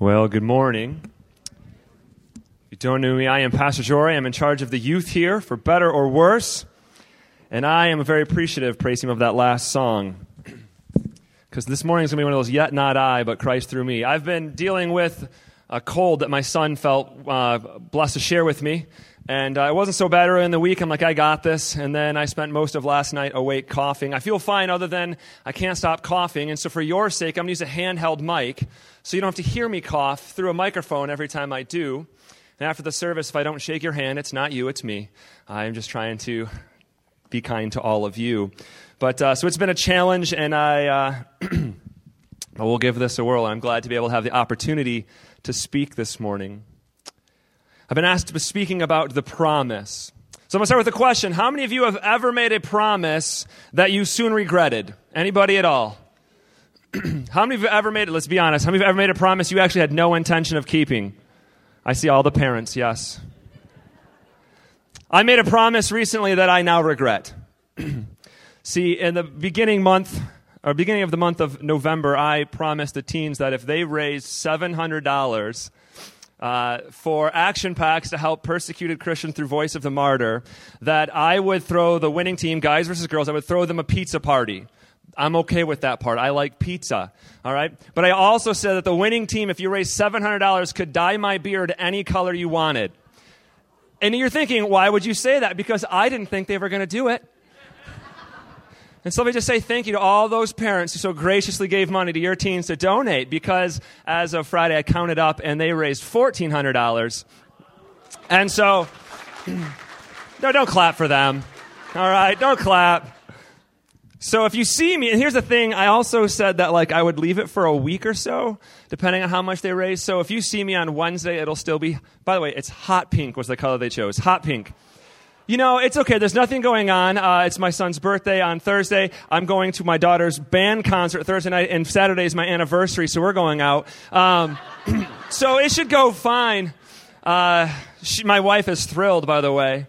Well, good morning. If you don't know me, I am Pastor Jory. I'm in charge of the youth here, for better or worse. And I am very appreciative, praise Him, of that last song. Because this morning is going to be one of those, yet not I, but Christ through me. I've been dealing with a cold that my son felt uh, blessed to share with me. And uh, it wasn't so bad early in the week. I'm like, I got this. And then I spent most of last night awake coughing. I feel fine other than I can't stop coughing. And so for your sake, I'm going to use a handheld mic so you don't have to hear me cough through a microphone every time I do. And after the service, if I don't shake your hand, it's not you, it's me. I'm just trying to be kind to all of you. But uh, so it's been a challenge, and I uh, will give this a whirl. I'm glad to be able to have the opportunity to speak this morning. I've been asked to be speaking about the promise. So I'm going to start with a question. How many of you have ever made a promise that you soon regretted? Anybody at all? how many of you have ever made it? Let's be honest. How many of you have ever made a promise you actually had no intention of keeping? I see all the parents, yes. I made a promise recently that I now regret. see, in the beginning month, or beginning of the month of November, I promised the teens that if they raised $700, uh, for action packs to help persecuted Christians through Voice of the Martyr, that I would throw the winning team, guys versus girls, I would throw them a pizza party. I'm okay with that part. I like pizza. All right? But I also said that the winning team, if you raise $700, could dye my beard any color you wanted. And you're thinking, why would you say that? Because I didn't think they were going to do it. And so let me just say thank you to all those parents who so graciously gave money to your teens to donate because as of Friday, I counted up and they raised $1,400. And so, no, don't clap for them. All right, don't clap. So if you see me, and here's the thing, I also said that like I would leave it for a week or so, depending on how much they raise. So if you see me on Wednesday, it'll still be, by the way, it's hot pink was the color they chose. Hot pink you know, it's okay. There's nothing going on. Uh, it's my son's birthday on Thursday. I'm going to my daughter's band concert Thursday night, and Saturday is my anniversary, so we're going out. Um, so it should go fine. Uh, she, my wife is thrilled, by the way.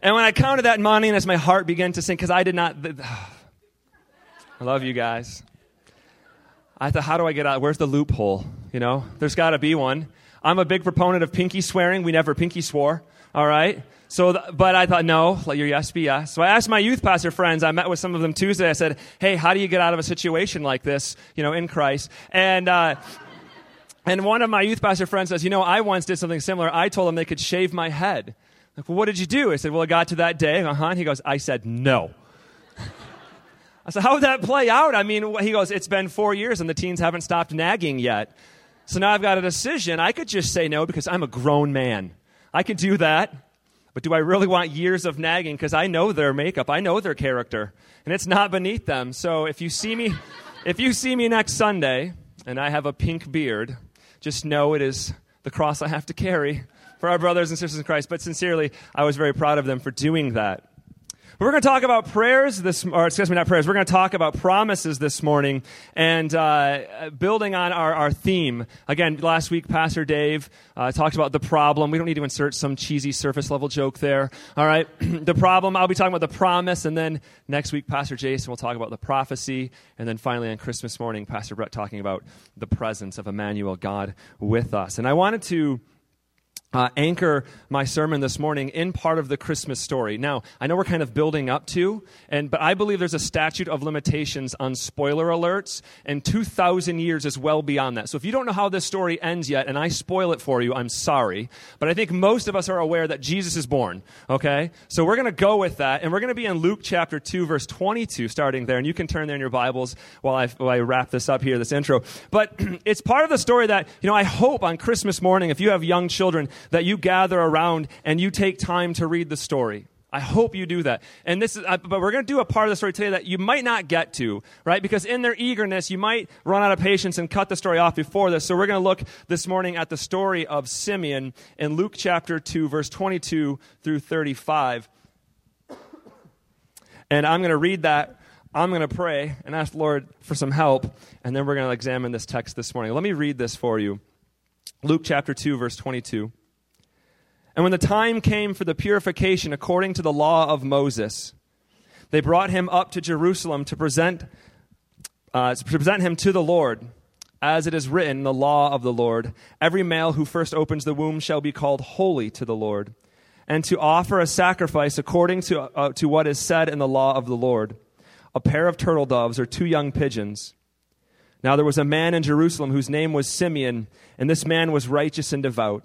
And when I counted that money, and as my heart began to sink, because I did not. Th- I love you guys. I thought, how do I get out? Where's the loophole? You know, there's got to be one. I'm a big proponent of pinky swearing. We never pinky swore. All right. So, but I thought, no, let your yes be yes. So I asked my youth pastor friends, I met with some of them Tuesday. I said, hey, how do you get out of a situation like this, you know, in Christ? And, uh, and one of my youth pastor friends says, you know, I once did something similar. I told them they could shave my head. Like, well, what did you do? I said, well, it got to that day. Uh huh. He goes, I said, no. I said, how would that play out? I mean, he goes, it's been four years and the teens haven't stopped nagging yet. So now I've got a decision. I could just say no because I'm a grown man. I can do that. But do I really want years of nagging? Because I know their makeup, I know their character, and it's not beneath them. So if you see me, if you see me next Sunday and I have a pink beard, just know it is the cross I have to carry for our brothers and sisters in Christ. But sincerely, I was very proud of them for doing that. We're going to talk about prayers this, or excuse me, not prayers. We're going to talk about promises this morning and uh, building on our, our theme. Again, last week, Pastor Dave uh, talked about the problem. We don't need to insert some cheesy surface level joke there. All right. the problem, I'll be talking about the promise. And then next week, Pastor Jason will talk about the prophecy. And then finally, on Christmas morning, Pastor Brett talking about the presence of Emmanuel, God with us. And I wanted to uh, anchor my sermon this morning in part of the Christmas story. Now, I know we're kind of building up to, and but I believe there's a statute of limitations on spoiler alerts, and 2,000 years is well beyond that. So if you don't know how this story ends yet, and I spoil it for you, I'm sorry. But I think most of us are aware that Jesus is born. Okay, so we're going to go with that, and we're going to be in Luke chapter 2, verse 22, starting there, and you can turn there in your Bibles while I, while I wrap this up here, this intro. But it's part of the story that you know I hope on Christmas morning, if you have young children that you gather around and you take time to read the story. I hope you do that. And this is, but we're going to do a part of the story today that you might not get to, right? Because in their eagerness, you might run out of patience and cut the story off before this. So we're going to look this morning at the story of Simeon in Luke chapter 2, verse 22 through 35. And I'm going to read that. I'm going to pray and ask the Lord for some help. And then we're going to examine this text this morning. Let me read this for you. Luke chapter 2, verse 22. And when the time came for the purification according to the law of Moses, they brought him up to Jerusalem to present, uh, to present him to the Lord. as it is written the law of the Lord Every male who first opens the womb shall be called holy to the Lord, and to offer a sacrifice according to, uh, to what is said in the law of the Lord a pair of turtle doves or two young pigeons. Now there was a man in Jerusalem whose name was Simeon, and this man was righteous and devout,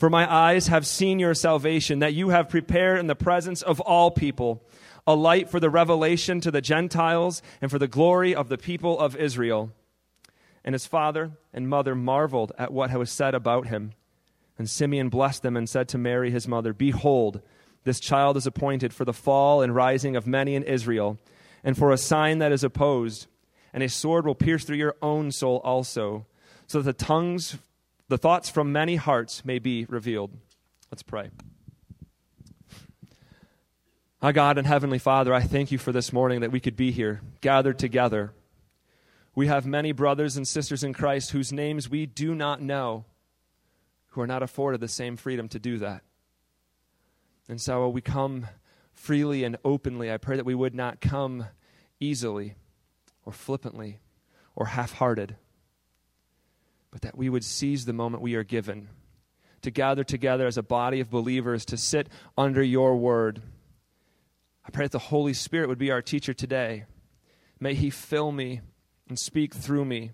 For my eyes have seen your salvation, that you have prepared in the presence of all people a light for the revelation to the Gentiles and for the glory of the people of Israel. And his father and mother marveled at what was said about him. And Simeon blessed them and said to Mary, his mother, Behold, this child is appointed for the fall and rising of many in Israel, and for a sign that is opposed, and a sword will pierce through your own soul also, so that the tongues, the thoughts from many hearts may be revealed. Let's pray. Our God and Heavenly Father, I thank you for this morning that we could be here, gathered together. We have many brothers and sisters in Christ whose names we do not know, who are not afforded the same freedom to do that. And so we come freely and openly. I pray that we would not come easily or flippantly or half hearted, but that we would seize the moment we are given to gather together as a body of believers to sit under your word I pray that the Holy Spirit would be our teacher today. May He fill me and speak through me.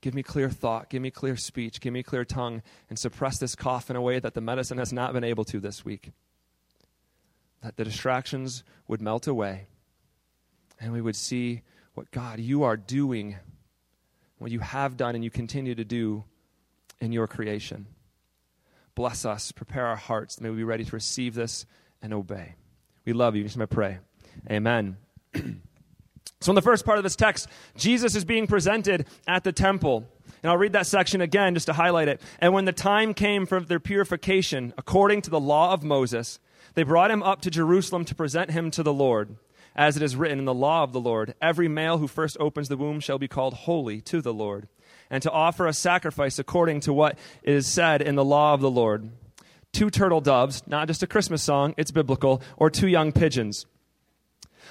Give me clear thought, give me clear speech, give me clear tongue, and suppress this cough in a way that the medicine has not been able to this week. That the distractions would melt away, and we would see what God you are doing, what you have done, and you continue to do in your creation. Bless us, prepare our hearts. May we be ready to receive this and obey. We love you. Just may pray. Amen. so, in the first part of this text, Jesus is being presented at the temple. And I'll read that section again just to highlight it. And when the time came for their purification, according to the law of Moses, they brought him up to Jerusalem to present him to the Lord. As it is written in the law of the Lord, every male who first opens the womb shall be called holy to the Lord, and to offer a sacrifice according to what is said in the law of the Lord two turtle doves, not just a Christmas song, it's biblical, or two young pigeons.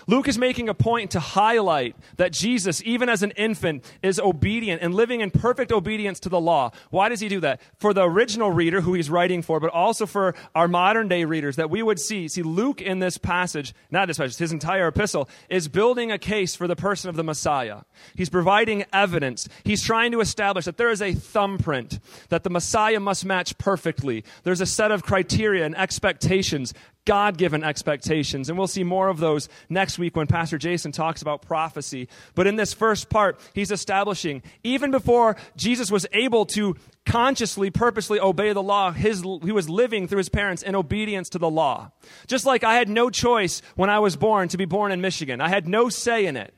Luke is making a point to highlight that Jesus, even as an infant, is obedient and living in perfect obedience to the law. Why does he do that? For the original reader who he's writing for, but also for our modern day readers, that we would see. See, Luke in this passage, not this passage, his entire epistle, is building a case for the person of the Messiah. He's providing evidence. He's trying to establish that there is a thumbprint, that the Messiah must match perfectly. There's a set of criteria and expectations God given expectations. And we'll see more of those next week when Pastor Jason talks about prophecy. But in this first part, he's establishing, even before Jesus was able to consciously, purposely obey the law, his, he was living through his parents in obedience to the law. Just like I had no choice when I was born to be born in Michigan, I had no say in it.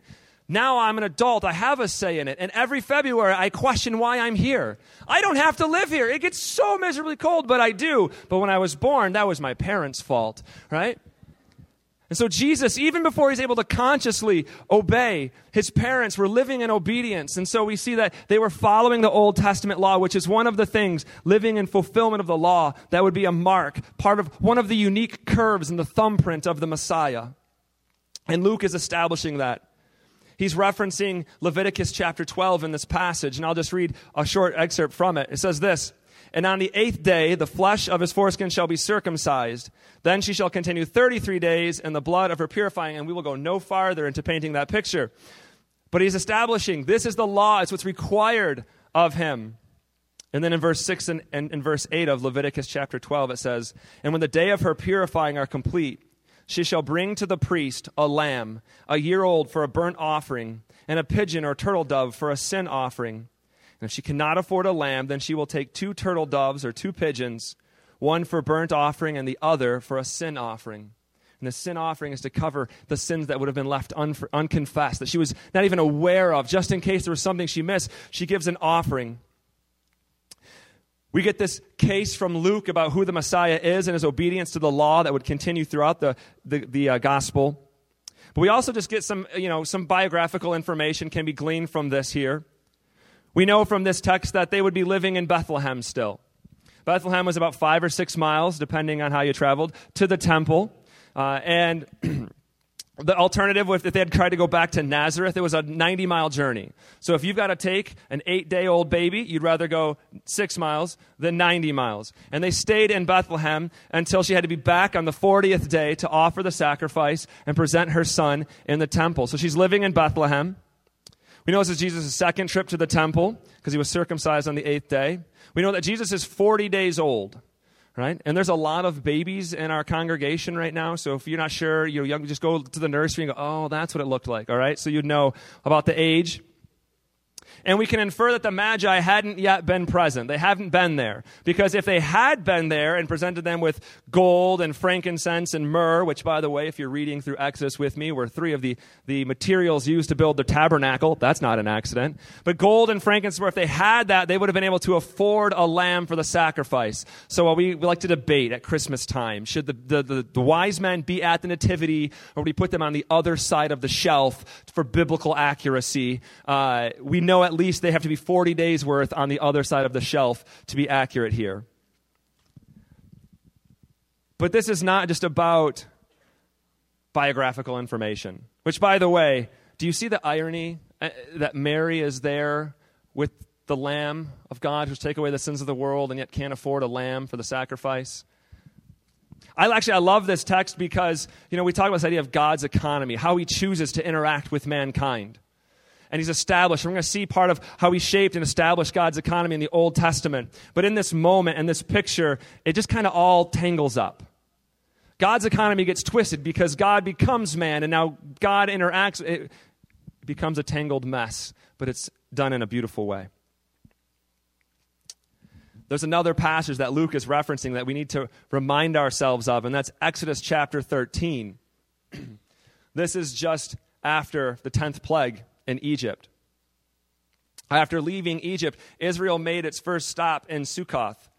Now I'm an adult. I have a say in it. And every February, I question why I'm here. I don't have to live here. It gets so miserably cold, but I do. But when I was born, that was my parents' fault, right? And so Jesus, even before he's able to consciously obey, his parents were living in obedience. And so we see that they were following the Old Testament law, which is one of the things, living in fulfillment of the law, that would be a mark, part of one of the unique curves in the thumbprint of the Messiah. And Luke is establishing that. He's referencing Leviticus chapter 12 in this passage, and I'll just read a short excerpt from it. It says this And on the eighth day, the flesh of his foreskin shall be circumcised. Then she shall continue 33 days in the blood of her purifying, and we will go no farther into painting that picture. But he's establishing this is the law, it's what's required of him. And then in verse 6 and, and in verse 8 of Leviticus chapter 12, it says, And when the day of her purifying are complete, she shall bring to the priest a lamb, a year old for a burnt offering, and a pigeon or turtle dove for a sin offering. And if she cannot afford a lamb, then she will take two turtle doves or two pigeons, one for burnt offering and the other for a sin offering. And the sin offering is to cover the sins that would have been left un- unconfessed, that she was not even aware of. Just in case there was something she missed, she gives an offering. We get this case from Luke about who the Messiah is and his obedience to the law that would continue throughout the, the, the uh, gospel. But we also just get some, you know, some biographical information can be gleaned from this here. We know from this text that they would be living in Bethlehem still. Bethlehem was about five or six miles, depending on how you traveled, to the temple. Uh, and the alternative, if they had tried to go back to Nazareth, it was a 90 mile journey. So if you've got to take an eight day old baby, you'd rather go six miles than 90 miles. And they stayed in Bethlehem until she had to be back on the 40th day to offer the sacrifice and present her son in the temple. So she's living in Bethlehem. We know this is Jesus' second trip to the temple because he was circumcised on the eighth day. We know that Jesus is 40 days old right? And there's a lot of babies in our congregation right now. So if you're not sure, you're young, just go to the nursery and go, oh, that's what it looked like, all right? So you'd know about the age. And we can infer that the Magi hadn't yet been present. They haven't been there. Because if they had been there and presented them with gold and frankincense and myrrh, which, by the way, if you're reading through Exodus with me, were three of the, the materials used to build the tabernacle, that's not an accident. But gold and frankincense, if they had that, they would have been able to afford a lamb for the sacrifice. So we, we like to debate at Christmas time should the, the, the, the wise men be at the nativity, or would we put them on the other side of the shelf for biblical accuracy? Uh, we know at least they have to be 40 days worth on the other side of the shelf to be accurate here. But this is not just about biographical information, which, by the way, do you see the irony uh, that Mary is there with the Lamb of God who's take away the sins of the world and yet can't afford a lamb for the sacrifice? I actually I love this text because you know we talk about this idea of God's economy, how He chooses to interact with mankind and he's established. We're going to see part of how he shaped and established God's economy in the Old Testament. But in this moment, and this picture, it just kind of all tangles up. God's economy gets twisted because God becomes man, and now God interacts. It becomes a tangled mess, but it's done in a beautiful way. There's another passage that Luke is referencing that we need to remind ourselves of, and that's Exodus chapter 13. this is just after the 10th plague in Egypt. After leaving Egypt, Israel made its first stop in Sukkoth.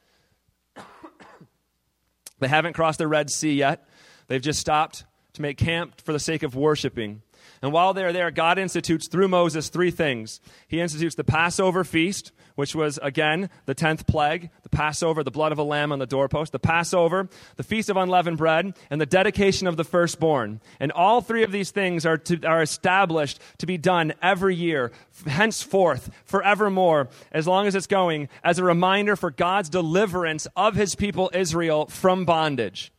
they haven't crossed the Red Sea yet. They've just stopped to make camp for the sake of worshiping. And while they're there, God institutes through Moses three things. He institutes the Passover feast, which was, again, the 10th plague, the Passover, the blood of a lamb on the doorpost, the Passover, the Feast of Unleavened Bread, and the dedication of the firstborn. And all three of these things are, to, are established to be done every year, henceforth, forevermore, as long as it's going, as a reminder for God's deliverance of his people Israel from bondage.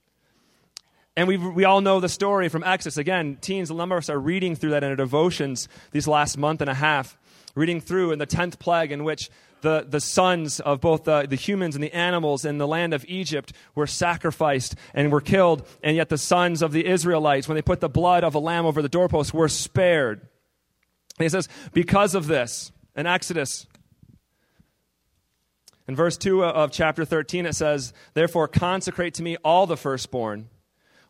And we, we all know the story from Exodus. Again, teens, a number of us are reading through that in our devotions these last month and a half, reading through in the 10th plague in which the, the sons of both the, the humans and the animals in the land of Egypt were sacrificed and were killed, and yet the sons of the Israelites, when they put the blood of a lamb over the doorpost, were spared. And he says, because of this, in Exodus, in verse 2 of chapter 13, it says, Therefore consecrate to me all the firstborn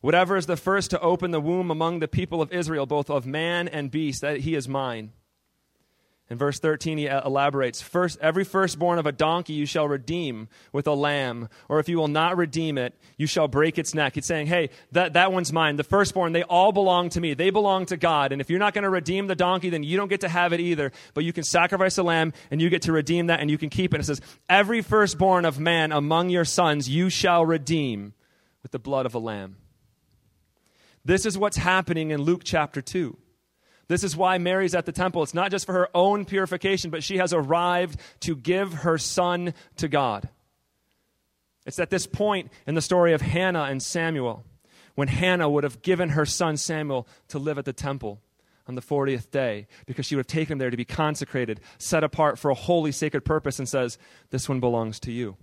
Whatever is the first to open the womb among the people of Israel, both of man and beast, that he is mine. In verse 13, he elaborates First, Every firstborn of a donkey you shall redeem with a lamb, or if you will not redeem it, you shall break its neck. He's saying, Hey, that, that one's mine. The firstborn, they all belong to me. They belong to God. And if you're not going to redeem the donkey, then you don't get to have it either. But you can sacrifice a lamb, and you get to redeem that, and you can keep it. it says, Every firstborn of man among your sons you shall redeem with the blood of a lamb. This is what's happening in Luke chapter 2. This is why Mary's at the temple. It's not just for her own purification, but she has arrived to give her son to God. It's at this point in the story of Hannah and Samuel when Hannah would have given her son Samuel to live at the temple on the 40th day because she would have taken him there to be consecrated, set apart for a holy, sacred purpose, and says, This one belongs to you.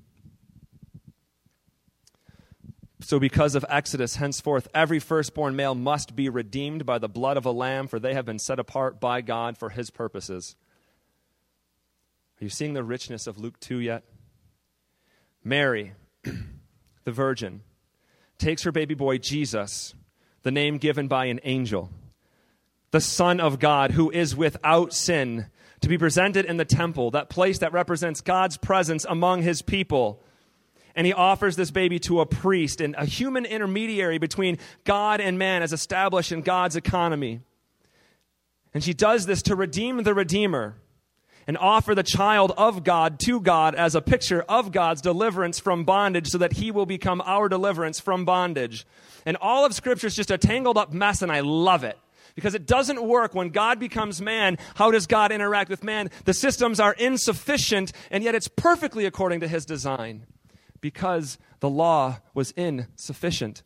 So, because of Exodus, henceforth, every firstborn male must be redeemed by the blood of a lamb, for they have been set apart by God for his purposes. Are you seeing the richness of Luke 2 yet? Mary, the virgin, takes her baby boy Jesus, the name given by an angel, the Son of God, who is without sin, to be presented in the temple, that place that represents God's presence among his people. And he offers this baby to a priest and a human intermediary between God and man as established in God's economy. And she does this to redeem the Redeemer and offer the child of God to God as a picture of God's deliverance from bondage so that he will become our deliverance from bondage. And all of Scripture is just a tangled up mess, and I love it. Because it doesn't work when God becomes man. How does God interact with man? The systems are insufficient, and yet it's perfectly according to his design. Because the law was insufficient.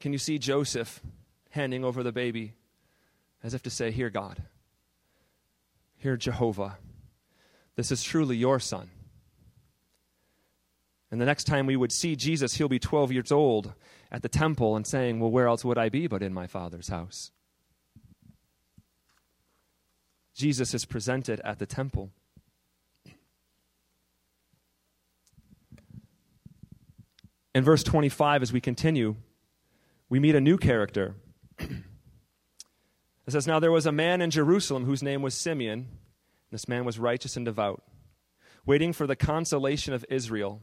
Can you see Joseph handing over the baby as if to say, Here, God. Here, Jehovah. This is truly your son. And the next time we would see Jesus, he'll be 12 years old at the temple and saying, Well, where else would I be but in my Father's house? Jesus is presented at the temple. In verse 25, as we continue, we meet a new character. It says, Now there was a man in Jerusalem whose name was Simeon. This man was righteous and devout, waiting for the consolation of Israel,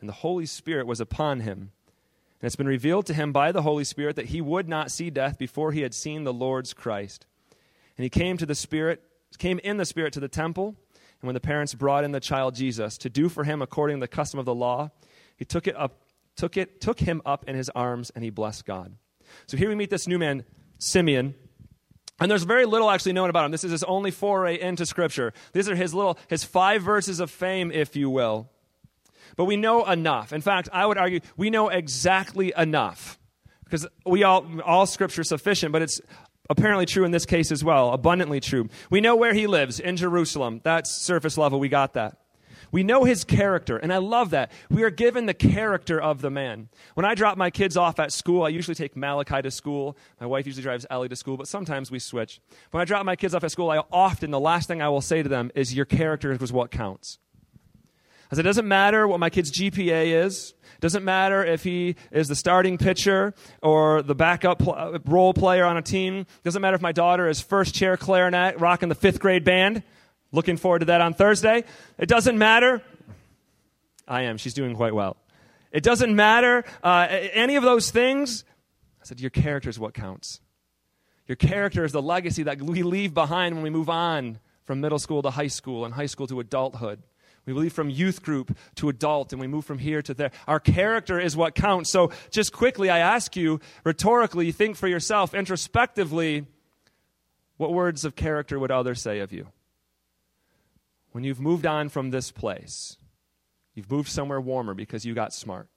and the Holy Spirit was upon him. And it's been revealed to him by the Holy Spirit that he would not see death before he had seen the Lord's Christ. And he came to the Spirit, came in the Spirit to the temple, and when the parents brought in the child Jesus to do for him according to the custom of the law, he took it up, took it, took him up in his arms, and he blessed God. So here we meet this new man, Simeon. And there's very little actually known about him. This is his only foray into Scripture. These are his little, his five verses of fame, if you will. But we know enough. In fact, I would argue we know exactly enough. Because we all, all Scripture sufficient, but it's apparently true in this case as well, abundantly true. We know where he lives, in Jerusalem. That's surface level. We got that. We know his character, and I love that. We are given the character of the man. When I drop my kids off at school, I usually take Malachi to school. My wife usually drives Ellie to school, but sometimes we switch. When I drop my kids off at school, I often, the last thing I will say to them is, Your character is what counts. Said, it doesn't matter what my kid's GPA is. Doesn't matter if he is the starting pitcher or the backup pl- role player on a team. Doesn't matter if my daughter is first chair clarinet rocking the fifth grade band. Looking forward to that on Thursday. It doesn't matter. I am. She's doing quite well. It doesn't matter uh, any of those things. I said, Your character is what counts. Your character is the legacy that we leave behind when we move on from middle school to high school and high school to adulthood. We leave from youth group to adult and we move from here to there. Our character is what counts. So, just quickly, I ask you, rhetorically, think for yourself, introspectively, what words of character would others say of you? When you've moved on from this place, you've moved somewhere warmer because you got smart.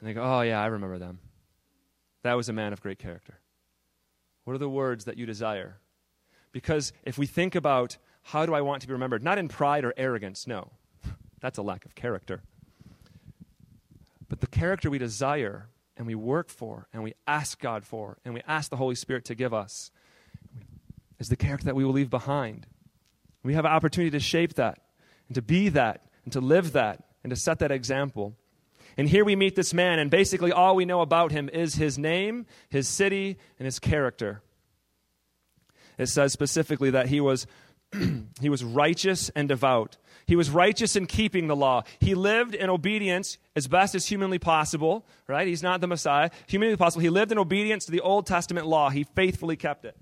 And they go, oh, yeah, I remember them. That was a man of great character. What are the words that you desire? Because if we think about how do I want to be remembered, not in pride or arrogance, no, that's a lack of character. But the character we desire and we work for and we ask God for and we ask the Holy Spirit to give us is the character that we will leave behind. We have an opportunity to shape that and to be that and to live that and to set that example. And here we meet this man, and basically all we know about him is his name, his city, and his character. It says specifically that he was, he was righteous and devout. He was righteous in keeping the law. He lived in obedience as best as humanly possible, right? He's not the Messiah. Humanly possible. He lived in obedience to the Old Testament law. He faithfully kept it.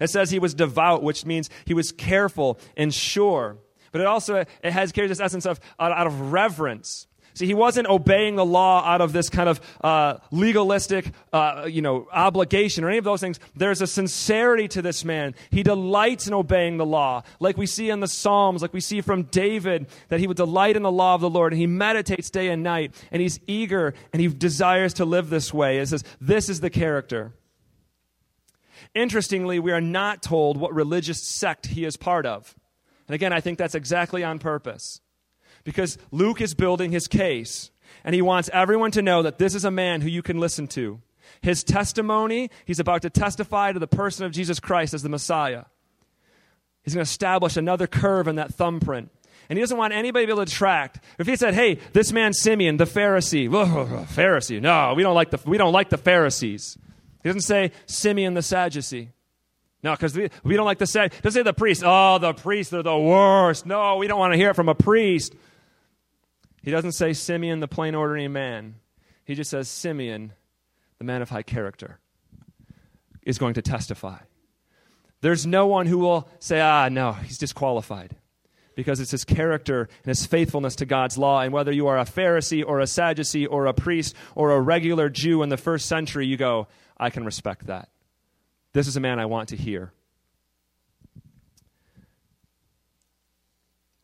It says he was devout, which means he was careful and sure. But it also it has carries this essence of out, out of reverence. See, he wasn't obeying the law out of this kind of uh, legalistic, uh, you know, obligation or any of those things. There's a sincerity to this man. He delights in obeying the law, like we see in the Psalms, like we see from David, that he would delight in the law of the Lord, and he meditates day and night, and he's eager, and he desires to live this way. It says, this is the character. Interestingly, we are not told what religious sect he is part of. And again, I think that's exactly on purpose. Because Luke is building his case, and he wants everyone to know that this is a man who you can listen to. His testimony, he's about to testify to the person of Jesus Christ as the Messiah. He's going to establish another curve in that thumbprint. And he doesn't want anybody to be able to detract. If he said, hey, this man Simeon, the Pharisee, Pharisee, no, we don't like the, we don't like the Pharisees. He doesn't say Simeon the Sadducee. No, because we, we don't like the say. Doesn't say the priest. Oh, the priests are the worst. No, we don't want to hear it from a priest. He doesn't say Simeon, the plain ordinary man. He just says Simeon, the man of high character, is going to testify. There's no one who will say, ah, no, he's disqualified. Because it's his character and his faithfulness to God's law. And whether you are a Pharisee or a Sadducee or a priest or a regular Jew in the first century, you go, I can respect that. This is a man I want to hear.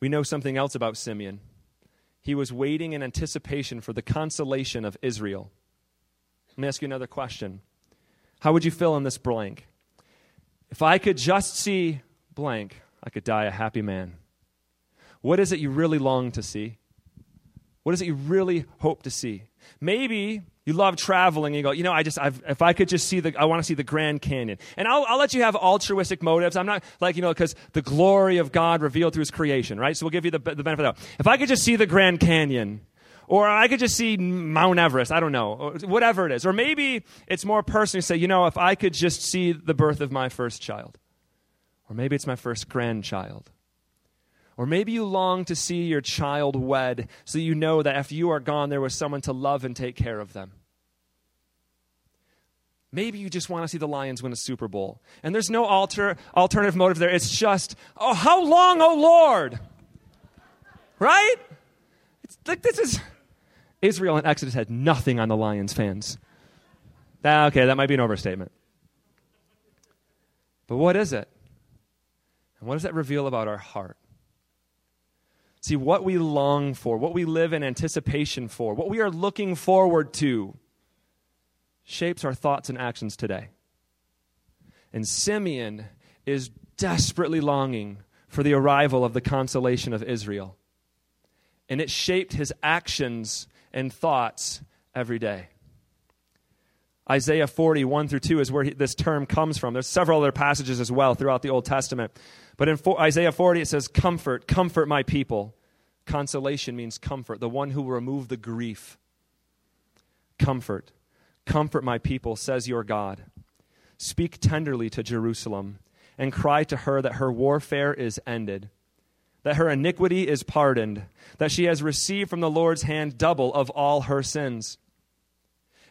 We know something else about Simeon. He was waiting in anticipation for the consolation of Israel. Let me ask you another question. How would you fill in this blank? If I could just see blank, I could die a happy man. What is it you really long to see? What is it you really hope to see? Maybe you love traveling. And you go, you know, I just, I've, if I could just see the, I want to see the Grand Canyon. And I'll, I'll let you have altruistic motives. I'm not like, you know, because the glory of God revealed through his creation, right? So we'll give you the, the benefit of that. If I could just see the Grand Canyon, or I could just see Mount Everest, I don't know, whatever it is. Or maybe it's more personal to say, you know, if I could just see the birth of my first child. Or maybe it's my first grandchild. Or maybe you long to see your child wed so you know that after you are gone, there was someone to love and take care of them. Maybe you just want to see the Lions win a Super Bowl. And there's no alter, alternative motive there. It's just, oh, how long, oh Lord? Right? It's like this is. Israel and Exodus had nothing on the Lions fans. That, okay, that might be an overstatement. But what is it? And what does that reveal about our heart? See, what we long for, what we live in anticipation for, what we are looking forward to, shapes our thoughts and actions today. And Simeon is desperately longing for the arrival of the consolation of Israel. And it shaped his actions and thoughts every day. Isaiah 40, 1 through 2 is where he, this term comes from. There's several other passages as well throughout the Old Testament. But in Isaiah 40, it says, Comfort, comfort my people. Consolation means comfort, the one who will remove the grief. Comfort. Comfort my people, says your God. Speak tenderly to Jerusalem and cry to her that her warfare is ended, that her iniquity is pardoned, that she has received from the Lord's hand double of all her sins.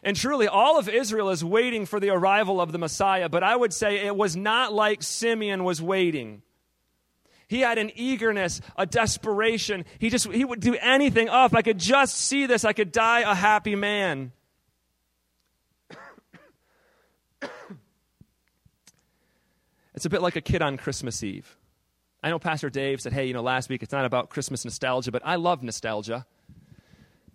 And truly, all of Israel is waiting for the arrival of the Messiah, but I would say it was not like Simeon was waiting. He had an eagerness, a desperation. He just he would do anything. Oh, if I could just see this, I could die a happy man. it's a bit like a kid on Christmas Eve. I know Pastor Dave said, hey, you know, last week it's not about Christmas nostalgia, but I love nostalgia.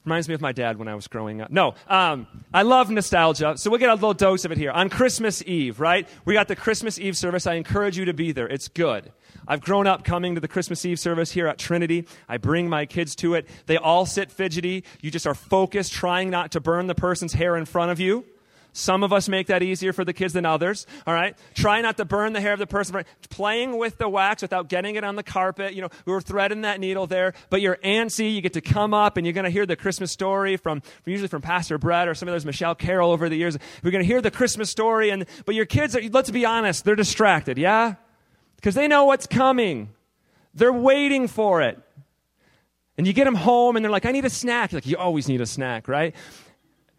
Reminds me of my dad when I was growing up. No, um, I love nostalgia, so we'll get a little dose of it here. On Christmas Eve, right? We got the Christmas Eve service. I encourage you to be there. It's good. I've grown up coming to the Christmas Eve service here at Trinity. I bring my kids to it. They all sit fidgety. You just are focused, trying not to burn the person's hair in front of you. Some of us make that easier for the kids than others. All right? Try not to burn the hair of the person. Playing with the wax without getting it on the carpet. You know, we were threading that needle there. But you're antsy. You get to come up and you're going to hear the Christmas story from, usually from Pastor Brett or some of those Michelle Carroll over the years. We're going to hear the Christmas story. And, but your kids, are, let's be honest, they're distracted. Yeah? Because they know what's coming. They're waiting for it. And you get them home and they're like, I need a snack. You're like, you always need a snack, right?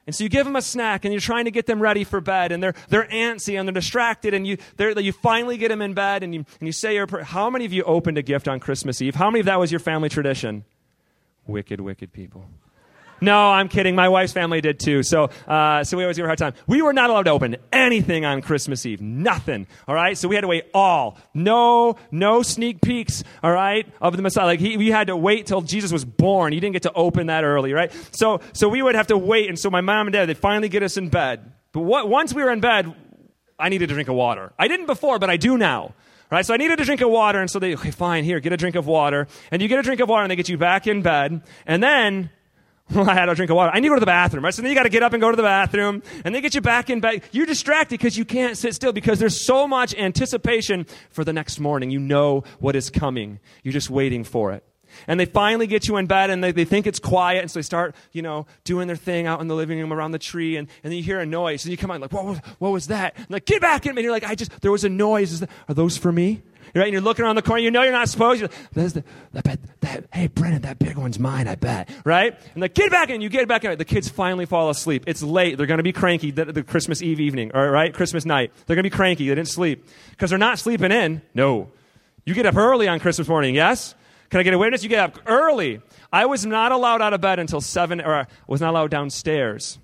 And so you give them a snack and you're trying to get them ready for bed and they're, they're antsy and they're distracted and you, they you finally get them in bed and you, and you say your. How many of you opened a gift on Christmas Eve? How many of that was your family tradition? Wicked, wicked people. No, I'm kidding. My wife's family did too. So, uh, so we always give her a hard time. We were not allowed to open anything on Christmas Eve. Nothing. All right. So we had to wait all. No, no sneak peeks. All right. Of the Messiah. Like he, we had to wait till Jesus was born. He didn't get to open that early. Right. So, so we would have to wait. And so my mom and dad, they'd finally get us in bed. But what, once we were in bed, I needed a drink of water. I didn't before, but I do now. Right? So I needed a drink of water. And so they, okay, fine, here, get a drink of water. And you get a drink of water and they get you back in bed. And then I had a drink of water. I need to go to the bathroom, right? So then you got to get up and go to the bathroom, and they get you back in bed. You're distracted because you can't sit still because there's so much anticipation for the next morning. You know what is coming. You're just waiting for it. And they finally get you in bed and they, they think it's quiet. And so they start, you know, doing their thing out in the living room around the tree. And, and then you hear a noise. And you come out like, what, what, what was that? And like, get back in. And you're like, I just, there was a noise. That, are those for me? Right? And you're looking around the corner. You know you're not supposed to. The, that, bet, that, hey, Brennan, that big one's mine, I bet. Right? And like, get back in. You get back in. The kids finally fall asleep. It's late. They're going to be cranky the, the Christmas Eve evening, all right? Christmas night. They're going to be cranky. They didn't sleep. Because they're not sleeping in. No. You get up early on Christmas morning, yes? Can I get a witness? You get up early. I was not allowed out of bed until 7, or I was not allowed downstairs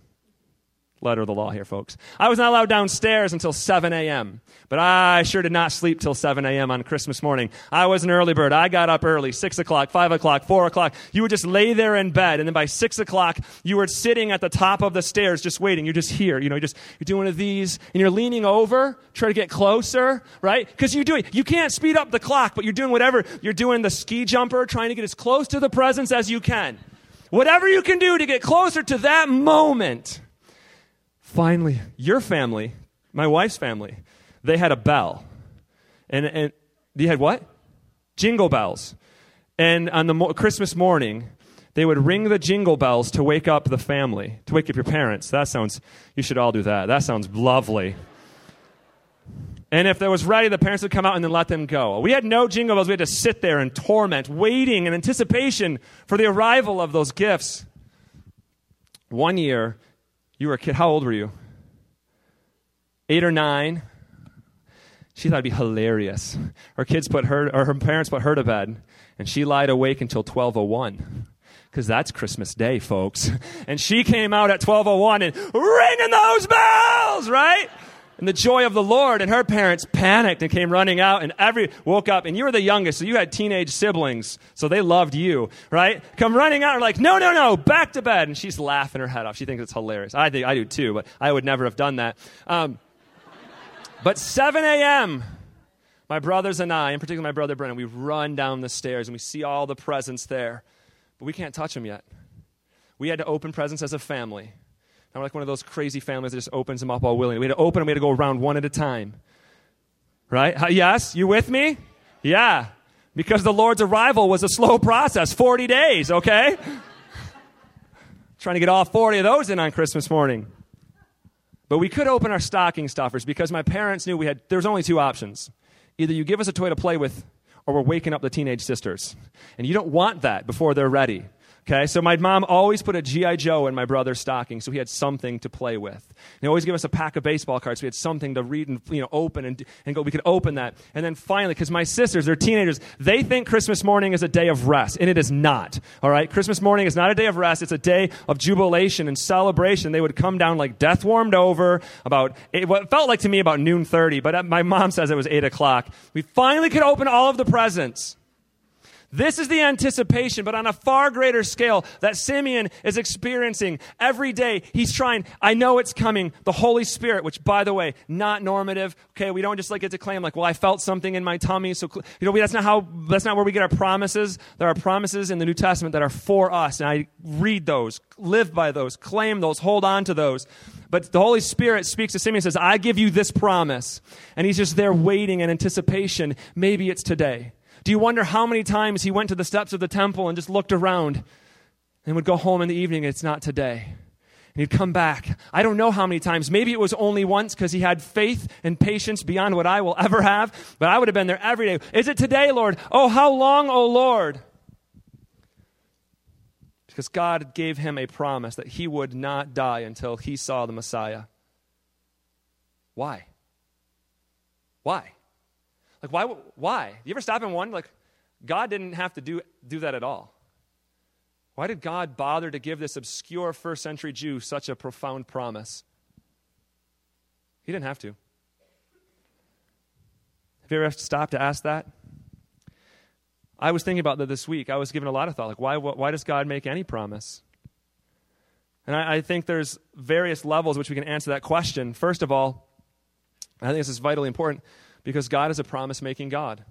letter of the law here, folks. I was not allowed downstairs until 7 a.m., but I sure did not sleep till 7 a.m. on Christmas morning. I was an early bird. I got up early, 6 o'clock, 5 o'clock, 4 o'clock. You would just lay there in bed, and then by 6 o'clock, you were sitting at the top of the stairs just waiting. You're just here. You know, you're just, you're doing one of these, and you're leaning over, try to get closer, right? Because you do it. You can't speed up the clock, but you're doing whatever. You're doing the ski jumper, trying to get as close to the presents as you can. Whatever you can do to get closer to that moment finally, your family, my wife's family, they had a bell. And, and you had what? Jingle bells. And on the mo- Christmas morning, they would ring the jingle bells to wake up the family, to wake up your parents. That sounds, you should all do that. That sounds lovely. And if there was ready, the parents would come out and then let them go. We had no jingle bells. We had to sit there in torment, waiting in anticipation for the arrival of those gifts. One year, you were a kid. How old were you? Eight or nine. She thought it'd be hilarious. Her kids put her, or her parents put her to bed, and she lied awake until 1201 because that's Christmas Day, folks. And she came out at 1201 and ringing those bells, right? And the joy of the Lord. And her parents panicked and came running out, and every woke up. And you were the youngest, so you had teenage siblings, so they loved you, right? Come running out, and like, no, no, no, back to bed. And she's laughing her head off. She thinks it's hilarious. I think I do too, but I would never have done that. Um, but 7 a.m. My brothers and I, in particular my brother Brennan, we run down the stairs and we see all the presents there, but we can't touch them yet. We had to open presents as a family. I'm like one of those crazy families that just opens them up all willingly. We had to open them, we had to go around one at a time. Right? Yes? You with me? Yeah. Because the Lord's arrival was a slow process 40 days, okay? Trying to get all 40 of those in on Christmas morning. But we could open our stocking stuffers because my parents knew we had, there was only two options. Either you give us a toy to play with, or we're waking up the teenage sisters. And you don't want that before they're ready. Okay, so my mom always put a G.I. Joe in my brother's stocking so he had something to play with. And they always give us a pack of baseball cards so we had something to read and you know, open and, and go. We could open that. And then finally, because my sisters, they're teenagers, they think Christmas morning is a day of rest, and it is not. All right, Christmas morning is not a day of rest, it's a day of jubilation and celebration. They would come down like death warmed over about eight, what felt like to me about noon 30, but my mom says it was 8 o'clock. We finally could open all of the presents. This is the anticipation, but on a far greater scale that Simeon is experiencing every day. He's trying, I know it's coming, the Holy Spirit, which, by the way, not normative. Okay, we don't just like get to claim, like, well, I felt something in my tummy. So, you know, that's not how, that's not where we get our promises. There are promises in the New Testament that are for us, and I read those, live by those, claim those, hold on to those. But the Holy Spirit speaks to Simeon and says, I give you this promise. And he's just there waiting in anticipation. Maybe it's today. Do you wonder how many times he went to the steps of the temple and just looked around and would go home in the evening it's not today? And he'd come back. I don't know how many times. Maybe it was only once because he had faith and patience beyond what I will ever have, but I would have been there every day. Is it today, Lord? Oh, how long, oh Lord? Because God gave him a promise that he would not die until he saw the Messiah. Why? Why? Like, why? Why? You ever stop and wonder, like, God didn't have to do, do that at all. Why did God bother to give this obscure first century Jew such a profound promise? He didn't have to. Have you ever stopped to ask that? I was thinking about that this week. I was given a lot of thought. Like, why, why does God make any promise? And I, I think there's various levels which we can answer that question. First of all, I think this is vitally important because God is a promise making God.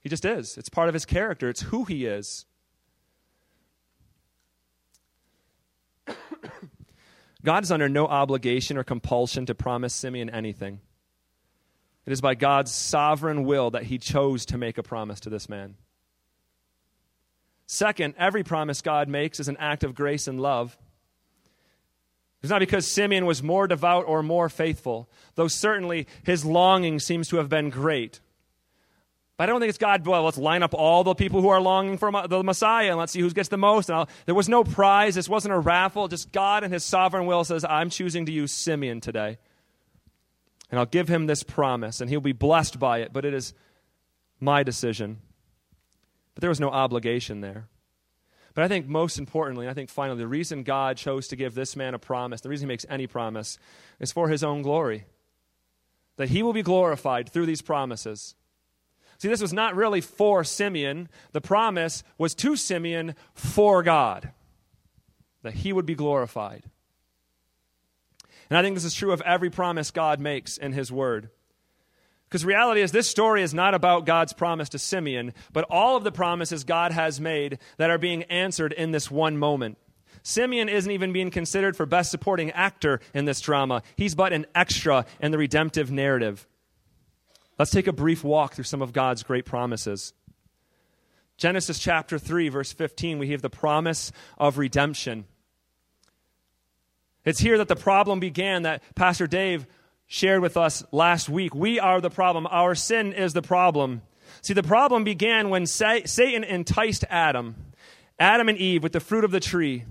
He just is. It's part of his character, it's who he is. God is under no obligation or compulsion to promise Simeon anything. It is by God's sovereign will that he chose to make a promise to this man. Second, every promise God makes is an act of grace and love. It's not because Simeon was more devout or more faithful, though certainly his longing seems to have been great. But I don't think it's God, well, let's line up all the people who are longing for the Messiah and let's see who gets the most. And there was no prize. This wasn't a raffle. Just God and his sovereign will says, I'm choosing to use Simeon today. And I'll give him this promise, and he'll be blessed by it. But it is my decision. But there was no obligation there. But I think most importantly, and I think finally, the reason God chose to give this man a promise, the reason he makes any promise, is for his own glory. That he will be glorified through these promises. See, this was not really for Simeon. The promise was to Simeon for God, that he would be glorified. And I think this is true of every promise God makes in his word. Because reality is, this story is not about God's promise to Simeon, but all of the promises God has made that are being answered in this one moment. Simeon isn't even being considered for best supporting actor in this drama. He's but an extra in the redemptive narrative. Let's take a brief walk through some of God's great promises. Genesis chapter 3, verse 15, we have the promise of redemption. It's here that the problem began that Pastor Dave shared with us last week. We are the problem. Our sin is the problem. See, the problem began when Satan enticed Adam, Adam and Eve, with the fruit of the tree.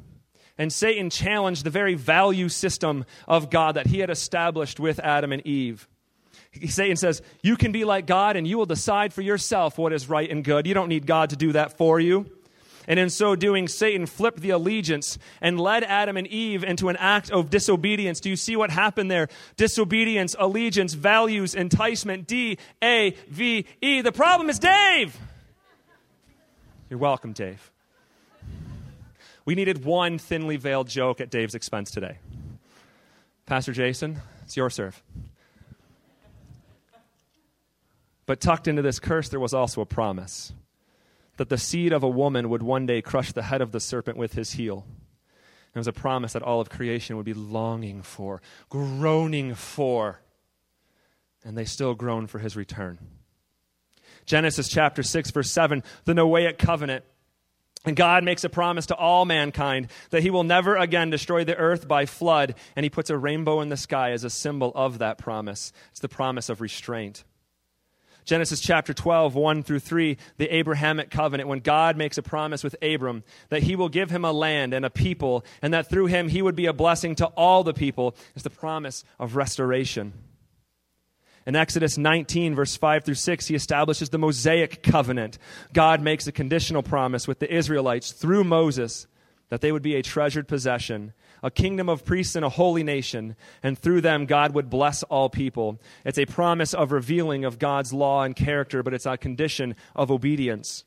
And Satan challenged the very value system of God that he had established with Adam and Eve. Satan says, You can be like God and you will decide for yourself what is right and good. You don't need God to do that for you. And in so doing, Satan flipped the allegiance and led Adam and Eve into an act of disobedience. Do you see what happened there? Disobedience, allegiance, values, enticement. D A V E. The problem is Dave. You're welcome, Dave. We needed one thinly veiled joke at Dave's expense today. Pastor Jason, it's your serve. But tucked into this curse, there was also a promise that the seed of a woman would one day crush the head of the serpent with his heel. It was a promise that all of creation would be longing for, groaning for, and they still groan for his return. Genesis chapter 6, verse 7, the Noahic covenant. And God makes a promise to all mankind that he will never again destroy the earth by flood, and he puts a rainbow in the sky as a symbol of that promise. It's the promise of restraint. Genesis chapter 12, 1 through 3, the Abrahamic covenant, when God makes a promise with Abram that he will give him a land and a people, and that through him he would be a blessing to all the people, is the promise of restoration. In Exodus 19, verse 5 through 6, he establishes the Mosaic covenant. God makes a conditional promise with the Israelites through Moses that they would be a treasured possession a kingdom of priests and a holy nation, and through them God would bless all people. It's a promise of revealing of God's law and character, but it's a condition of obedience.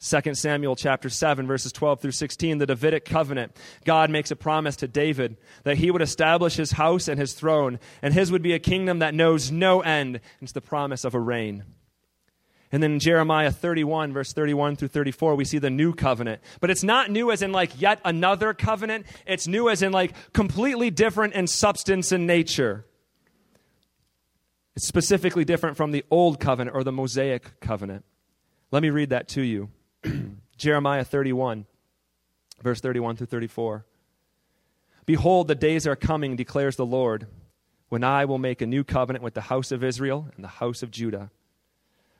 2 Samuel chapter 7 verses 12 through 16 the Davidic covenant God makes a promise to David that he would establish his house and his throne and his would be a kingdom that knows no end it's the promise of a reign and then in Jeremiah 31, verse 31 through 34, we see the new covenant. But it's not new as in like yet another covenant. It's new as in like completely different in substance and nature. It's specifically different from the old covenant or the Mosaic covenant. Let me read that to you. Jeremiah 31, verse 31 through 34. Behold, the days are coming, declares the Lord, when I will make a new covenant with the house of Israel and the house of Judah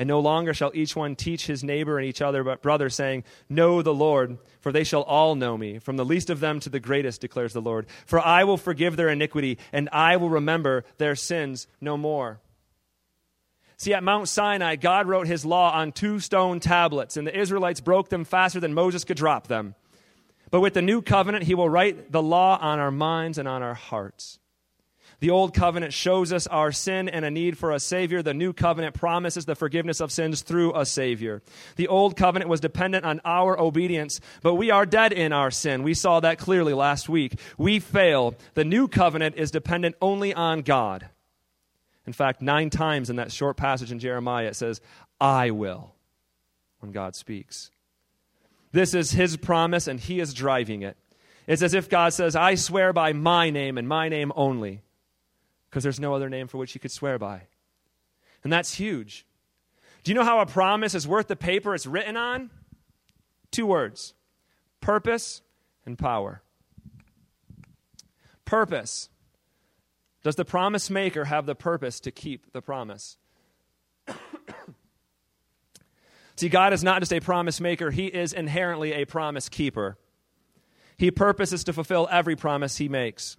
And no longer shall each one teach his neighbor and each other but brother, saying, Know the Lord, for they shall all know me, from the least of them to the greatest, declares the Lord. For I will forgive their iniquity, and I will remember their sins no more. See, at Mount Sinai, God wrote his law on two stone tablets, and the Israelites broke them faster than Moses could drop them. But with the new covenant, he will write the law on our minds and on our hearts. The old covenant shows us our sin and a need for a Savior. The new covenant promises the forgiveness of sins through a Savior. The old covenant was dependent on our obedience, but we are dead in our sin. We saw that clearly last week. We fail. The new covenant is dependent only on God. In fact, nine times in that short passage in Jeremiah, it says, I will, when God speaks. This is his promise, and he is driving it. It's as if God says, I swear by my name and my name only, because there's no other name for which he could swear by. And that's huge. Do you know how a promise is worth the paper it's written on? Two words purpose and power. Purpose. Does the promise maker have the purpose to keep the promise? See, God is not just a promise maker, He is inherently a promise keeper. He purposes to fulfill every promise He makes.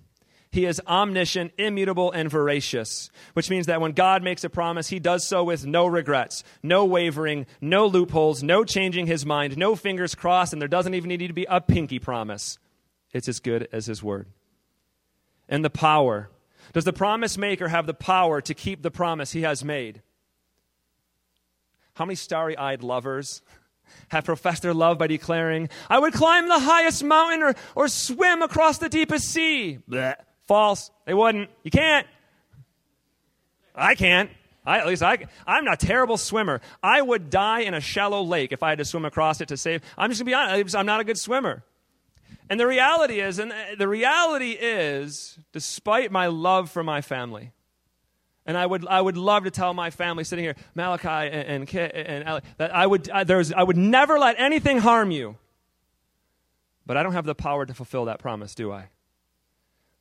He is omniscient, immutable, and veracious, which means that when God makes a promise, he does so with no regrets, no wavering, no loopholes, no changing his mind, no fingers crossed, and there doesn't even need to be a pinky promise. It's as good as his word. And the power. Does the promise maker have the power to keep the promise he has made? How many starry eyed lovers have professed their love by declaring, I would climb the highest mountain or, or swim across the deepest sea? Blech. False. They wouldn't. You can't. I can't. I, at least I, I'm not a terrible swimmer. I would die in a shallow lake if I had to swim across it to save. I'm just going to be honest. I'm not a good swimmer. And the reality is, and uh, the reality is, despite my love for my family, and I would, I would love to tell my family sitting here, Malachi and, and, and that I would, I, there's, I would never let anything harm you. But I don't have the power to fulfill that promise, do I?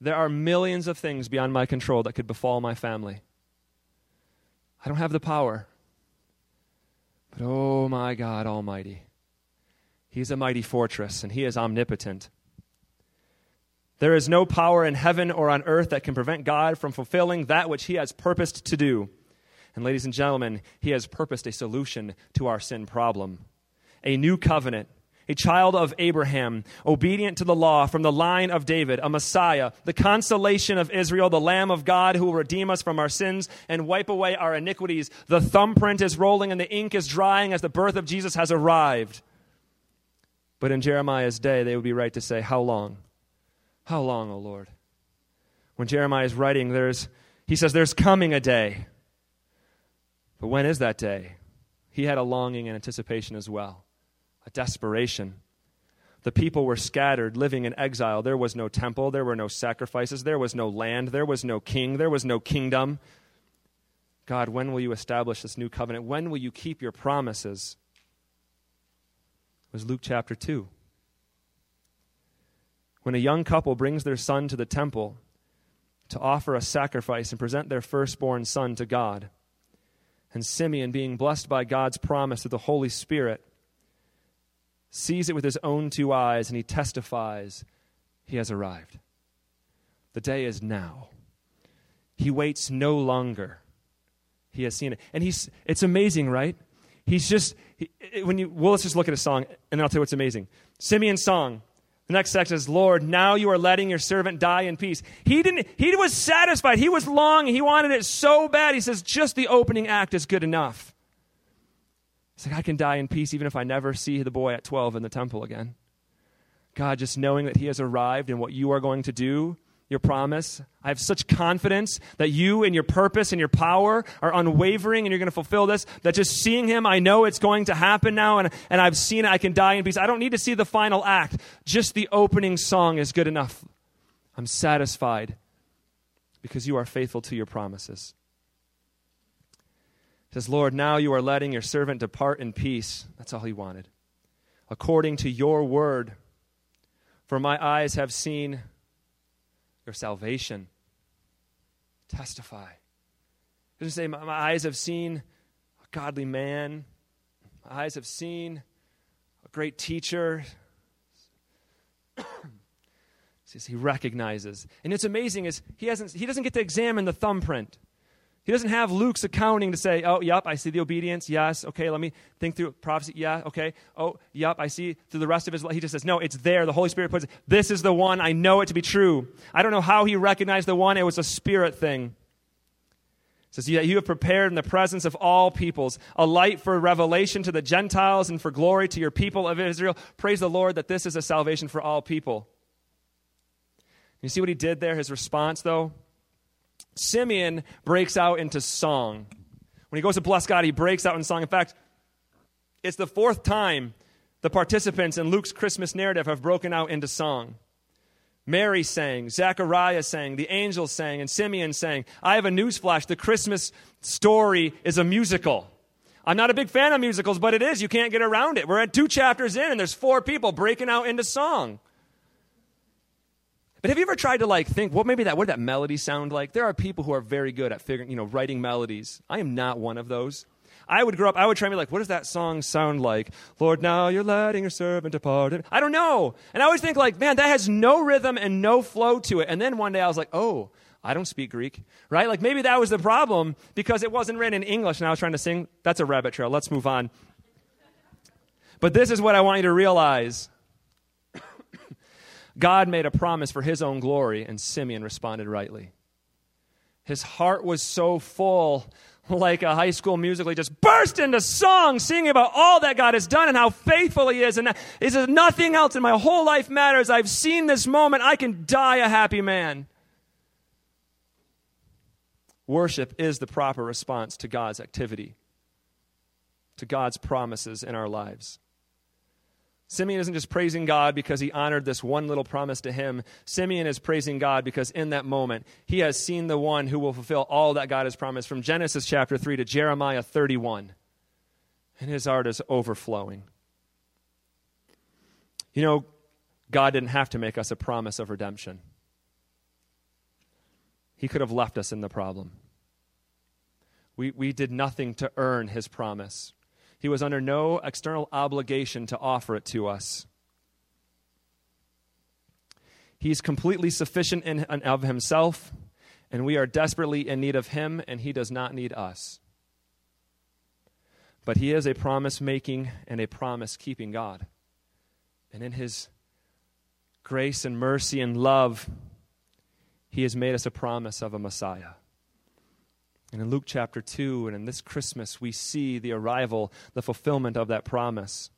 There are millions of things beyond my control that could befall my family. I don't have the power. But oh my God Almighty, He's a mighty fortress and He is omnipotent. There is no power in heaven or on earth that can prevent God from fulfilling that which He has purposed to do. And, ladies and gentlemen, He has purposed a solution to our sin problem a new covenant a child of Abraham, obedient to the law from the line of David, a Messiah, the consolation of Israel, the Lamb of God who will redeem us from our sins and wipe away our iniquities. The thumbprint is rolling and the ink is drying as the birth of Jesus has arrived. But in Jeremiah's day, they would be right to say, How long? How long, O Lord? When Jeremiah is writing, there's, he says, There's coming a day. But when is that day? He had a longing and anticipation as well a desperation. The people were scattered, living in exile. There was no temple, there were no sacrifices, there was no land, there was no king, there was no kingdom. God, when will you establish this new covenant? When will you keep your promises? It was Luke chapter 2. When a young couple brings their son to the temple to offer a sacrifice and present their firstborn son to God, and Simeon, being blessed by God's promise through the Holy Spirit, sees it with his own two eyes, and he testifies he has arrived. The day is now. He waits no longer. He has seen it. And he's, it's amazing, right? He's just, he, when you, well, let's just look at a song, and then I'll tell you what's amazing. Simeon's song. The next section is, Lord, now you are letting your servant die in peace. He didn't, he was satisfied. He was longing. He wanted it so bad. He says, just the opening act is good enough. It's like I can die in peace even if I never see the boy at 12 in the temple again. God, just knowing that He has arrived and what you are going to do, your promise. I have such confidence that you and your purpose and your power are unwavering and you're going to fulfill this. That just seeing Him, I know it's going to happen now and, and I've seen it. I can die in peace. I don't need to see the final act. Just the opening song is good enough. I'm satisfied because you are faithful to your promises says, Lord, now you are letting your servant depart in peace. That's all he wanted. According to your word. For my eyes have seen your salvation. Testify. Doesn't say, My eyes have seen a godly man. My eyes have seen a great teacher. says he recognizes. And it's amazing is he hasn't he doesn't get to examine the thumbprint. He doesn't have Luke's accounting to say, oh, yep, I see the obedience. Yes. Okay, let me think through prophecy. Yeah. Okay. Oh, yep, I see through the rest of his life. He just says, no, it's there. The Holy Spirit puts it. This is the one. I know it to be true. I don't know how he recognized the one. It was a spirit thing. It says, You have prepared in the presence of all peoples a light for revelation to the Gentiles and for glory to your people of Israel. Praise the Lord that this is a salvation for all people. You see what he did there? His response, though? Simeon breaks out into song. When he goes to bless God, he breaks out in song. In fact, it's the fourth time the participants in Luke's Christmas narrative have broken out into song. Mary sang, Zechariah sang, the angels sang, and Simeon sang. I have a news flash. The Christmas story is a musical. I'm not a big fan of musicals, but it is. You can't get around it. We're at two chapters in, and there's four people breaking out into song. But have you ever tried to like think what maybe that what did that melody sound like? There are people who are very good at figuring, you know, writing melodies. I am not one of those. I would grow up, I would try and be like, what does that song sound like? Lord, now you're letting your servant depart. I don't know. And I always think like, man, that has no rhythm and no flow to it. And then one day I was like, oh, I don't speak Greek, right? Like maybe that was the problem because it wasn't written in English and I was trying to sing. That's a rabbit trail. Let's move on. But this is what I want you to realize. God made a promise for his own glory, and Simeon responded rightly. His heart was so full like a high school musical. He just burst into song, singing about all that God has done and how faithful He is. And he says, Nothing else in my whole life matters. I've seen this moment. I can die a happy man. Worship is the proper response to God's activity, to God's promises in our lives. Simeon isn't just praising God because he honored this one little promise to him. Simeon is praising God because in that moment, he has seen the one who will fulfill all that God has promised from Genesis chapter 3 to Jeremiah 31. And his heart is overflowing. You know, God didn't have to make us a promise of redemption, He could have left us in the problem. We, we did nothing to earn His promise. He was under no external obligation to offer it to us. He's completely sufficient in and of himself, and we are desperately in need of him, and he does not need us. But he is a promise making and a promise keeping God. And in his grace and mercy and love, he has made us a promise of a Messiah. And in Luke chapter 2, and in this Christmas, we see the arrival, the fulfillment of that promise,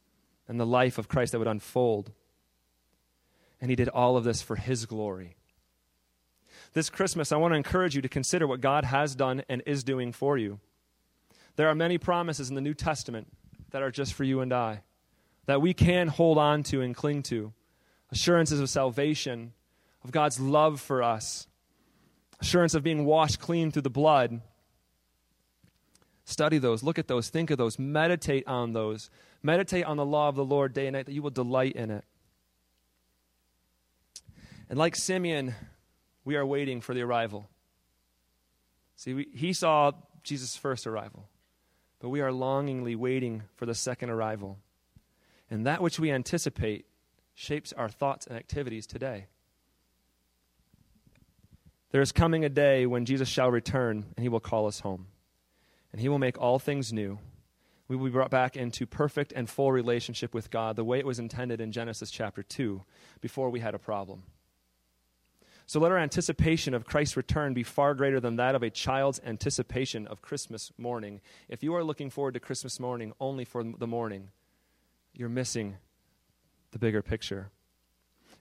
and the life of Christ that would unfold. And he did all of this for his glory. This Christmas, I want to encourage you to consider what God has done and is doing for you. There are many promises in the New Testament that are just for you and I, that we can hold on to and cling to. Assurances of salvation, of God's love for us, assurance of being washed clean through the blood Study those, look at those, think of those, meditate on those. Meditate on the law of the Lord day and night that you will delight in it. And like Simeon, we are waiting for the arrival. See, we, he saw Jesus' first arrival, but we are longingly waiting for the second arrival. And that which we anticipate shapes our thoughts and activities today. There is coming a day when Jesus shall return and he will call us home and he will make all things new. We will be brought back into perfect and full relationship with God the way it was intended in Genesis chapter 2 before we had a problem. So let our anticipation of Christ's return be far greater than that of a child's anticipation of Christmas morning. If you are looking forward to Christmas morning only for the morning, you're missing the bigger picture.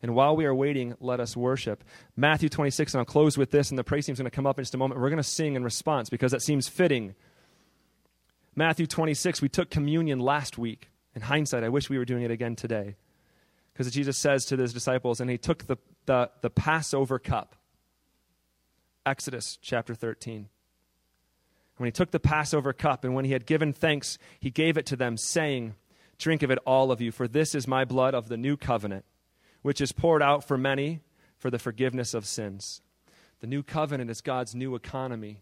And while we are waiting, let us worship. Matthew 26, and I'll close with this, and the praise team's going to come up in just a moment. We're going to sing in response because that seems fitting Matthew 26, we took communion last week. In hindsight, I wish we were doing it again today. Because Jesus says to his disciples, and he took the, the, the Passover cup. Exodus chapter 13. When he took the Passover cup, and when he had given thanks, he gave it to them, saying, Drink of it, all of you, for this is my blood of the new covenant, which is poured out for many for the forgiveness of sins. The new covenant is God's new economy.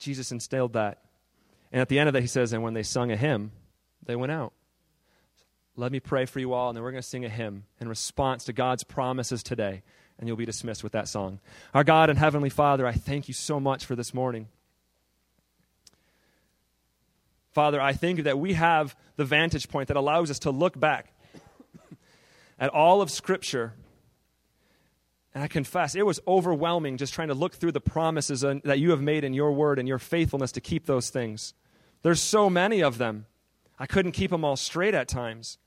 Jesus instilled that and at the end of that, he says, And when they sung a hymn, they went out. Let me pray for you all, and then we're going to sing a hymn in response to God's promises today, and you'll be dismissed with that song. Our God and Heavenly Father, I thank you so much for this morning. Father, I think that we have the vantage point that allows us to look back at all of Scripture and I confess, it was overwhelming just trying to look through the promises that you have made in your word and your faithfulness to keep those things. There's so many of them. I couldn't keep them all straight at times.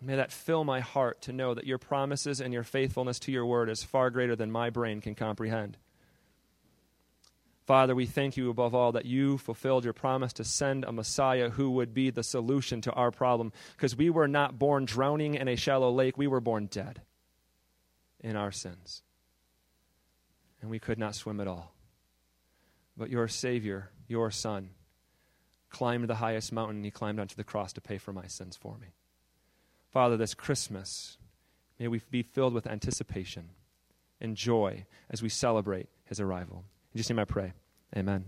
May that fill my heart to know that your promises and your faithfulness to your word is far greater than my brain can comprehend. Father, we thank you above all that you fulfilled your promise to send a Messiah who would be the solution to our problem. Because we were not born drowning in a shallow lake, we were born dead in our sins. And we could not swim at all. But your Savior, your Son, climbed the highest mountain. And he climbed onto the cross to pay for my sins for me. Father, this Christmas, may we be filled with anticipation and joy as we celebrate his arrival. In Jesus' name I pray. Amen.